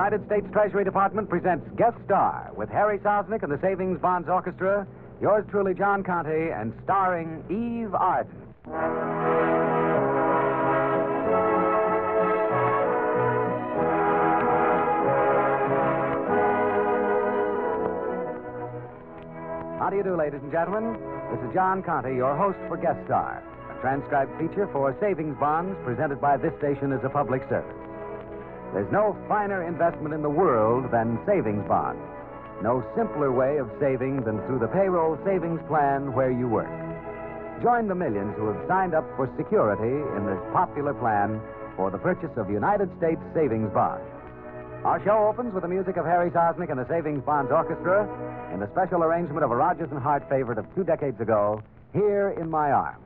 United States Treasury Department presents Guest Star with Harry Sosnick and the Savings Bonds Orchestra, yours truly, John Conte, and starring Eve Arden. How do you do, ladies and gentlemen? This is John Conte, your host for Guest Star, a transcribed feature for savings bonds presented by this station as a public service. There's no finer investment in the world than savings bonds. No simpler way of saving than through the payroll savings plan where you work. Join the millions who have signed up for security in this popular plan for the purchase of United States savings bonds. Our show opens with the music of Harry Sosnick and the Savings Bonds Orchestra in the special arrangement of a Rodgers and Hart favorite of two decades ago, Here in My Arms.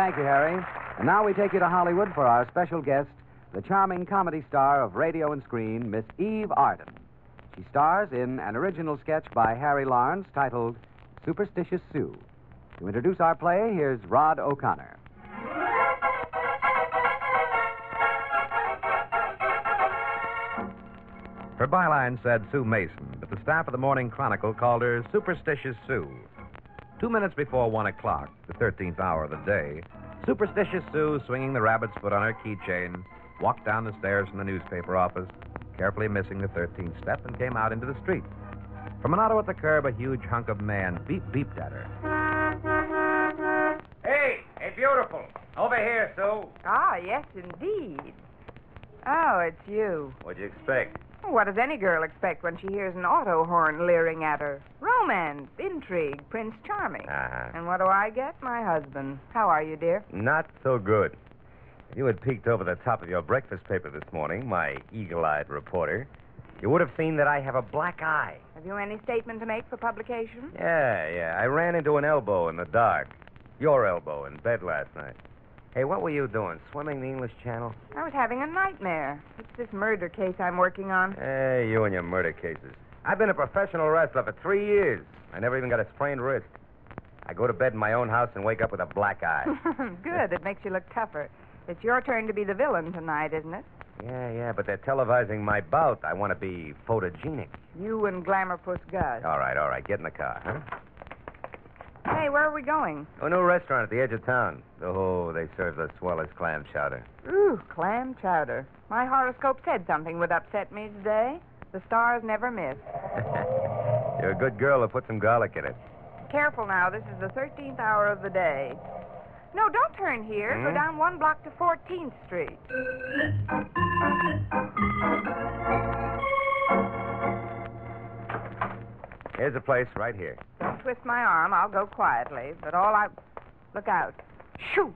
Thank you, Harry. And now we take you to Hollywood for our special guest, the charming comedy star of radio and screen, Miss Eve Arden. She stars in an original sketch by Harry Lawrence titled Superstitious Sue. To introduce our play, here's Rod O'Connor. Her byline said Sue Mason, but the staff of the Morning Chronicle called her Superstitious Sue. Two minutes before one o'clock, the 13th hour of the day, Superstitious Sue, swinging the rabbit's foot on her keychain, walked down the stairs from the newspaper office, carefully missing the 13th step, and came out into the street. From an auto at the curb, a huge hunk of man beep beeped at her. Hey, hey, beautiful. Over here, Sue. Ah, yes, indeed. Oh, it's you. What'd you expect? What does any girl expect when she hears an auto horn leering at her? Romance, intrigue, Prince Charming. Uh-huh. And what do I get? My husband. How are you, dear? Not so good. If you had peeked over the top of your breakfast paper this morning, my eagle eyed reporter, you would have seen that I have a black eye. Have you any statement to make for publication? Yeah, yeah. I ran into an elbow in the dark. Your elbow in bed last night. Hey, what were you doing? Swimming the English Channel? I was having a nightmare. It's this murder case I'm working on. Hey, you and your murder cases. I've been a professional wrestler for three years. I never even got a sprained wrist. I go to bed in my own house and wake up with a black eye. Good. It makes you look tougher. It's your turn to be the villain tonight, isn't it? yeah, yeah, but they're televising my bout. I want to be photogenic. You and Glamour Puss Gus. All right, all right. Get in the car, huh? Where are we going? A new restaurant at the edge of town. Oh, they serve the swellest clam chowder. Ooh, clam chowder. My horoscope said something would upset me today. The stars never miss. You're a good girl to put some garlic in it. Careful now. This is the 13th hour of the day. No, don't turn here. Go Hmm? down one block to 14th Street. Here's the place right here. Don't twist my arm. I'll go quietly. But all I. Look out. Shoo!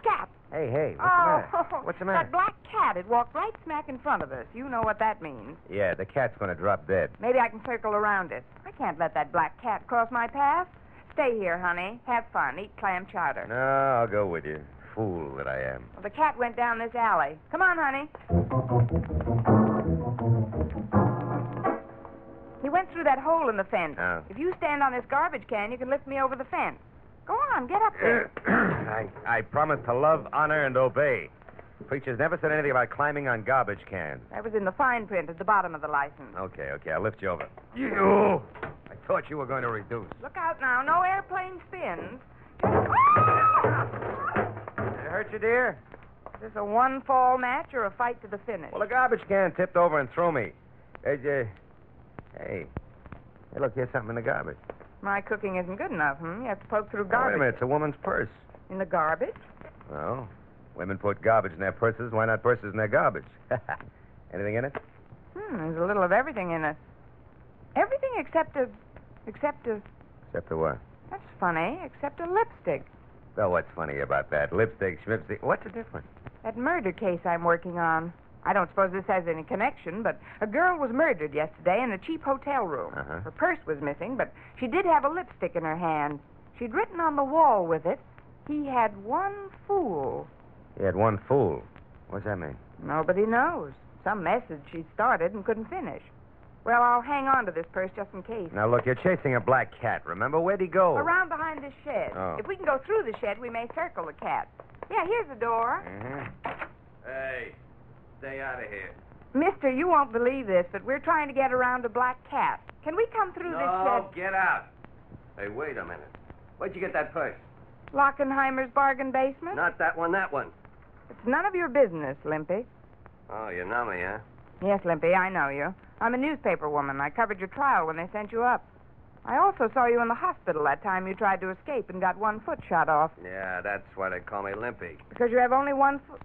Scat! Hey, hey, what's oh, the matter? Oh, what's the matter? That black cat, it walked right smack in front of us. You know what that means. Yeah, the cat's going to drop dead. Maybe I can circle around it. I can't let that black cat cross my path. Stay here, honey. Have fun. Eat clam chowder. No, I'll go with you. Fool that I am. Well, the cat went down this alley. Come on, honey. He went through that hole in the fence. Oh. If you stand on this garbage can, you can lift me over the fence. Go on, get up there. I, I promise to love, honor, and obey. Preachers never said anything about climbing on garbage cans. that was in the fine print at the bottom of the license. Okay, okay, I'll lift you over. You! I thought you were going to reduce. Look out now. No airplane spins. Did it hurt you, dear? Is this a one fall match or a fight to the finish? Well, the garbage can tipped over and threw me. Hey, uh, hey. Hey, look, here's something in the garbage. My cooking isn't good enough, hmm? You have to poke through Oh, wait garbage. a minute, it's a woman's purse. In the garbage? Well, women put garbage in their purses. Why not purses in their garbage? Anything in it? Hmm, there's a little of everything in it. Everything except a. except a. Except the what? That's funny, except a lipstick. Well, what's funny about that? Lipstick, schmipstick. What's the difference? That murder case I'm working on. I don't suppose this has any connection, but a girl was murdered yesterday in a cheap hotel room. Uh-huh. Her purse was missing, but she did have a lipstick in her hand. She'd written on the wall with it, he had one fool. He had one fool. What's that mean? Nobody knows. Some message she started and couldn't finish. Well, I'll hang on to this purse just in case. Now, look, you're chasing a black cat, remember? Where'd he go? Around behind this shed. Oh. If we can go through the shed, we may circle the cat. Yeah, here's the door. Mhm. Hey, stay out of here. Mister, you won't believe this, but we're trying to get around a black cat. Can we come through this? No, this get out. Hey, wait a minute. Where'd you get that purse? shed? Lockenheimer's bargain basement? Not that one, that one. It's none of your business, Limpy. Oh, you know me, huh? Yes, Limpy, I know you. I'm a newspaper woman. I covered your trial when they sent you up. I also saw you in the hospital that time you tried to escape and got one foot shot off. Yeah, that's why they call me Limpy. Because you have only one foot.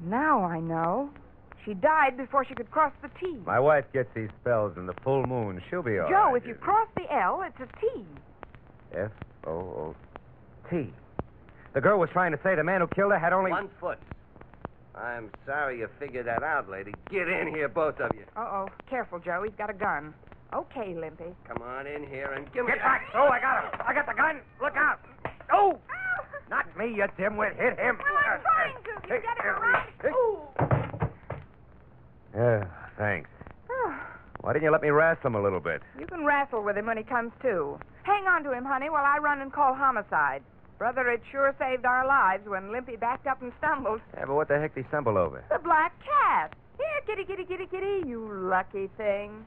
Now I know. She died before she could cross the T. My wife gets these spells in the full moon. She'll be all Joe, right. if you cross the L, it's a T. F O O T. The girl was trying to say the man who killed her had only. One foot. I'm sorry you figured that out, lady. Get in here, both of you. Uh oh. Careful, Joe. He's got a gun. Okay, Limpy. Come on in here and give me Get back! Oh, I got him! I got the gun! Look out! Oh! Not me, you dimwit. Hit him. Well, I'm trying to. You get him around. Ooh. Yeah, thanks. Ah. Why didn't you let me wrestle him a little bit? You can wrestle with him when he comes to. Hang on to him, honey, while I run and call homicide. Brother, it sure saved our lives when Limpy backed up and stumbled. Yeah, but what the heck did he stumble over? The black cat. Here, kitty, kitty, kitty, kitty, you lucky thing.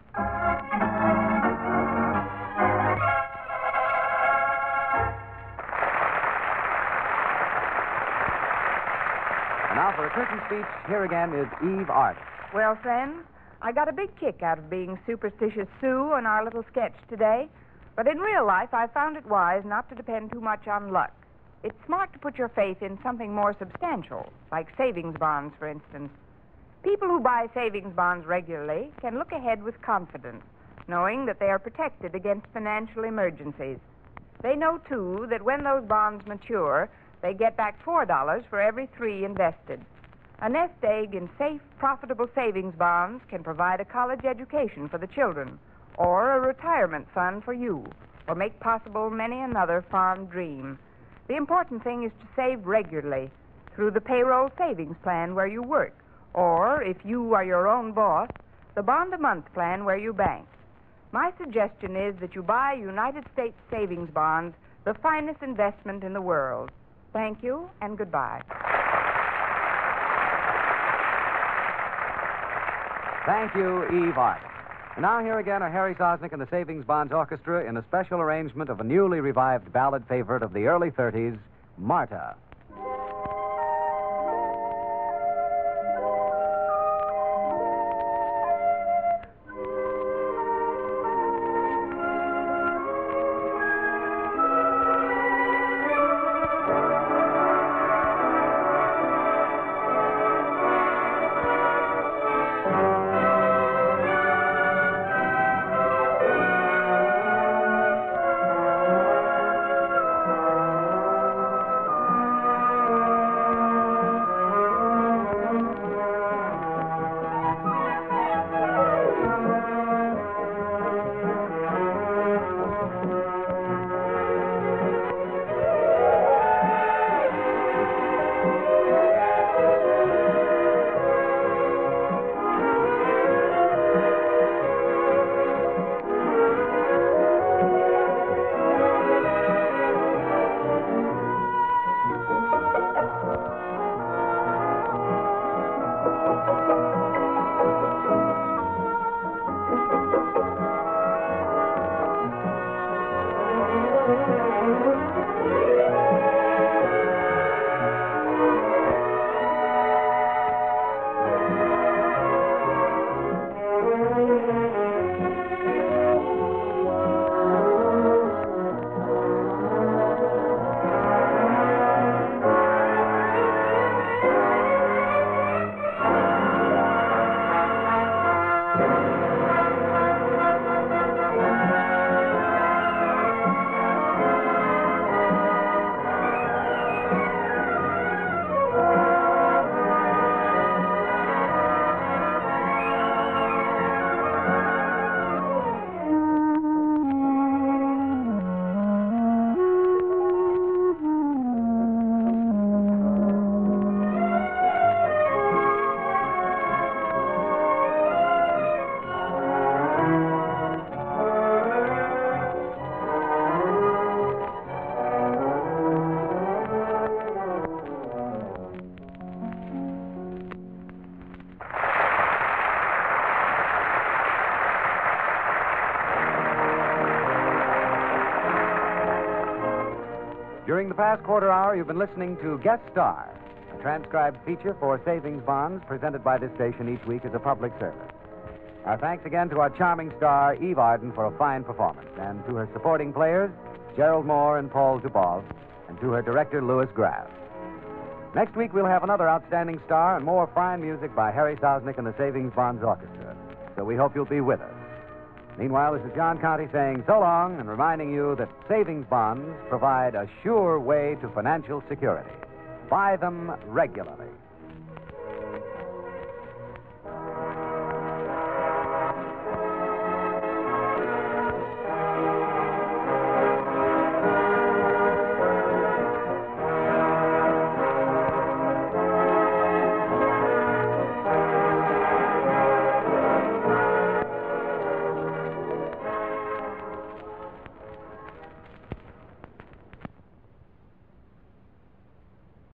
And now for a curtain speech, here again is Eve Arden. Well, friends, I got a big kick out of being Superstitious Sue in our little sketch today. But in real life, I found it wise not to depend too much on luck. It's smart to put your faith in something more substantial, like savings bonds, for instance. People who buy savings bonds regularly can look ahead with confidence, knowing that they are protected against financial emergencies. They know, too, that when those bonds mature, they get back $4 for every three invested. A nest egg in safe, profitable savings bonds can provide a college education for the children, or a retirement fund for you, or make possible many another fond dream. The important thing is to save regularly through the payroll savings plan where you work, or if you are your own boss, the bond a month plan where you bank. My suggestion is that you buy United States savings bonds, the finest investment in the world. Thank you and goodbye. Thank you, Eve Arden. And now here again are Harry Sosnick and the Savings Bonds Orchestra in a special arrangement of a newly revived ballad favorite of the early 30s, Marta. During the past quarter hour, you've been listening to Guest Star, a transcribed feature for savings bonds presented by this station each week as a public service. Our thanks again to our charming star, Eve Arden, for a fine performance, and to her supporting players, Gerald Mohr and Paul Dubov, and to her director, Louis Graff. Next week, we'll have another outstanding star and more fine music by Harry Sosnick and the Savings Bonds Orchestra. So we hope you'll be with us. Meanwhile, this is John Conte saying so long and reminding you that savings bonds provide a sure way to financial security. Buy them regularly.